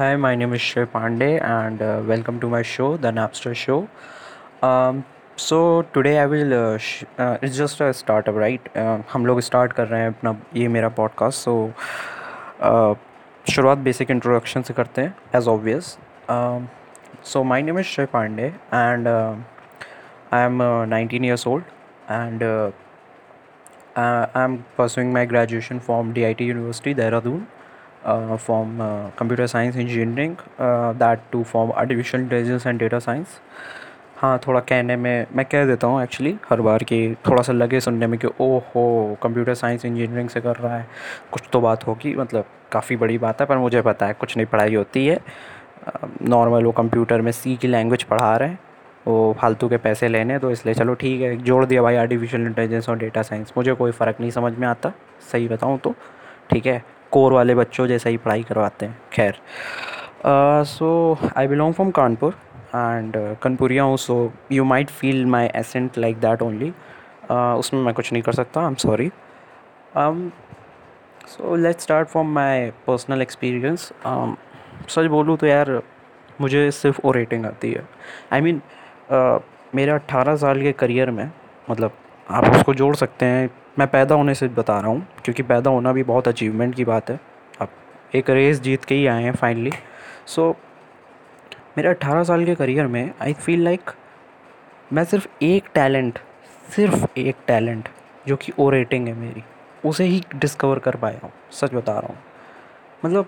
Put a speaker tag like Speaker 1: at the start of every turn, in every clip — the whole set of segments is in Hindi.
Speaker 1: Hi my name is Shrey Pandey and welcome to my show the Napster show so today I will it's just a startup right हम लोग स्टार्ट कर रहे हैं अपना, ये मेरा पॉडकास्ट सो शुरुआत बेसिक इंट्रोडक्शन से करते हैं as obvious so my name is Shrey Pandey and I am nineteen years old and I am pursuing my graduation from D I T university Dehradun from uh, computer science engineering, uh, that too from artificial intelligence and data science. हाँ थोड़ा कहने में मैं कह देता हूँ एक्चुअली हर बार कि थोड़ा सा लगे सुनने में कि ओह हो कंप्यूटर साइंस इंजीनियरिंग से कर रहा है। कुछ तो बात होगी मतलब काफ़ी बड़ी बात है पर मुझे पता है कुछ नहीं पढ़ाई होती है। नॉर्मल वो कंप्यूटर में सी की लैंग्वेज पढ़ा रहे हैं वो फालतू के पैसे लेने तो इसलिए चलो ठीक है जोड़ दिया भाई आर्टिफिशियल इंटेलिजेंस और डेटा साइंस मुझे कोई फ़र्क नहीं समझ में आता सही बताऊँ तो ठीक है? कोर वाले बच्चों जैसा ही पढ़ाई करवाते हैं खैर। So I belong from Kanpur and कनपुरिया हूँ so you might feel my accent like that only उसमें मैं कुछ नहीं कर सकता I am sorry so let's start from my personal experience सच बोलूँ तो यार मुझे सिर्फ़ ओ रेटिंग आती है। I I mean mean, uh, मेरे अट्ठारह साल के करियर में मतलब आप उसको जोड़ सकते हैं मैं पैदा होने से बता रहा हूँ क्योंकि पैदा होना भी बहुत अचीवमेंट की बात है। आप एक रेस जीत के ही आए हैं फाइनली सो so, मेरे अट्ठारह साल के करियर में आई फील लाइक मैं सिर्फ़ एक टैलेंट सिर्फ़ एक टैलेंट जो कि ओ रेटिंग है मेरी उसे ही डिस्कवर कर पाया हूँ सच बता रहा हूँ। मतलब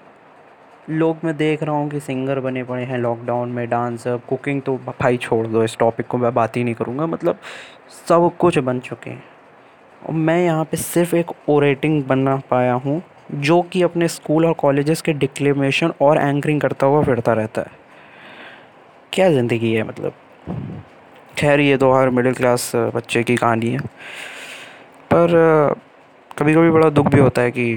Speaker 1: लोग मैं देख रहा हूँ कि सिंगर बने पड़े हैं लॉकडाउन में डांसर कुकिंग तो भाई छोड़ दो इस टॉपिक को मैं बात ही नहीं करूँगा। मतलब सब कुछ बन चुके हैं। और मैं यहाँ पे सिर्फ़ एक ओरेटिंग बनना पाया हूँ, जो कि अपने स्कूल और कॉलेजेस के डिक्लेमेशन और एंकरिंग करता हुआ फिरता रहता है। क्या ज़िंदगी है मतलब? खैर, ये तो हर मिडिल क्लास बच्चे की कहानी है। पर कभी कभी बड़ा दुख भी होता है कि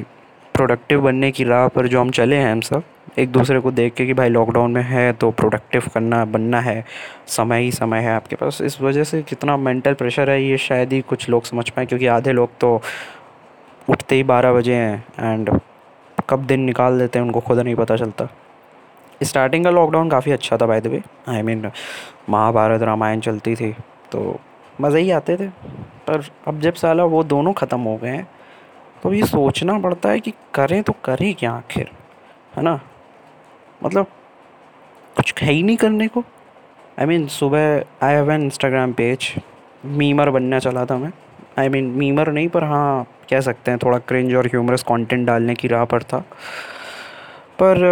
Speaker 1: प्रोडक्टिव बनने की राह पर जो हम चले हैं हम सब एक दूसरे को देख के कि भाई लॉकडाउन में है तो प्रोडक्टिव करना, बनना है। समय ही समय है आपके पास। इस वजह से कितना मेंटल प्रेशर है ये शायद ही कुछ लोग समझ पाएँ, क्योंकि आधे लोग तो उठते ही बारह बजे हैं एंड कब दिन निकाल देते हैं उनको खुद नहीं पता चलता। स्टार्टिंग का लॉकडाउन काफ़ी अच्छा था by the way I mean Mahabharat Ramayan चलती थी तो मज़े ही आते थे। पर अब जब साला वो दोनों ख़त्म हो गए हैं तो ये सोचना पड़ता है कि करें तो करें क्या आखिर, है ना? मतलब कुछ है ही नहीं करने को। आई मीन सुबह I have an Instagram page memer बनना चला था मैं। आई मीन मीमर नहीं, पर हाँ कह सकते हैं, थोड़ा क्रिंज और ह्यूमरस कंटेंट डालने की राह पर था। पर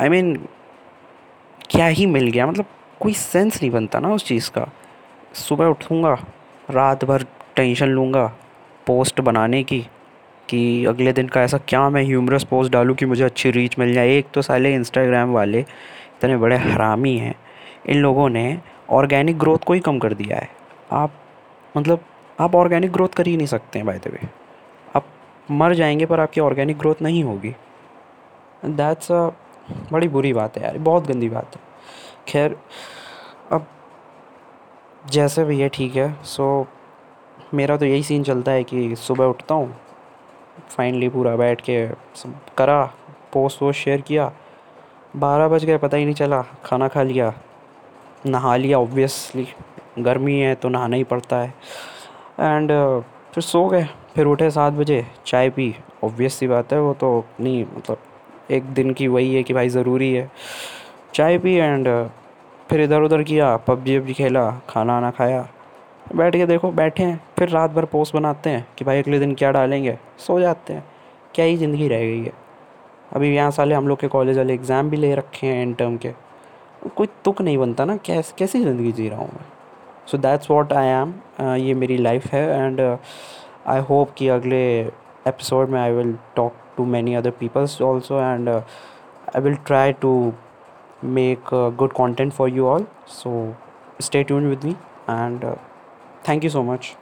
Speaker 1: आई मीन क्या ही मिल गया मतलब कोई सेंस नहीं बनता ना उस चीज़ का। सुबह उठूँगा, रात भर टेंशन लूँगा पोस्ट बनाने की। कि अगले दिन का ऐसा क्या मैं ह्यूमरस पोस्ट डालूँ कि मुझे अच्छी रीच मिल जाए। एक तो साले इंस्टाग्राम वाले इतने बड़े हरामी हैं। इन लोगों ने ऑर्गेनिक ग्रोथ को ही कम कर दिया है। आप मतलब आप ऑर्गेनिक ग्रोथ कर ही नहीं सकते हैं बाय द वे आप मर जाएँगे पर आपकी ऑर्गेनिक ग्रोथ नहीं होगी। दैट्स अ बड़ी बुरी बात है यार, बहुत गंदी बात है। खैर, अब जैसे भी ठीक है। सो मेरा तो यही सीन चलता है कि सुबह उठता हूँ फाइनली पूरा बैठ के करा पोस्ट वोस्ट शेयर किया। बारह बज गए, पता ही नहीं चला। खाना खा लिया, नहा लिया ऑब्वियसली गर्मी है तो नहाना ही पड़ता है। एंड फिर सो गए। फिर उठे सात बजे, चाय पी। ऑब्वियस सी बात है, वो तो नहीं मतलब एक दिन की वही है कि भाई ज़रूरी है। चाय पी एंड फिर इधर उधर किया पबजी वबजी खेला खाना वाना खाया। बैठ के देखो बैठे हैं फिर रात भर पोस्ट बनाते हैं कि भाई अगले दिन क्या डालेंगे सो जाते हैं। क्या ही ज़िंदगी रह गई है। अभी यहाँ साले हम लोग के कॉलेज वाले एग्ज़ाम भी ले रखे हैं इन टर्म के। कोई तुक नहीं बनता ना कैस कैसी ज़िंदगी जी रहा हूँ मैं? So that's what I am ये मेरी लाइफ है एंड आई होप कि अगले एपिसोड में I will talk to many other peoples also and I will try to make good content for you all so tuned with me and uh, thank you so much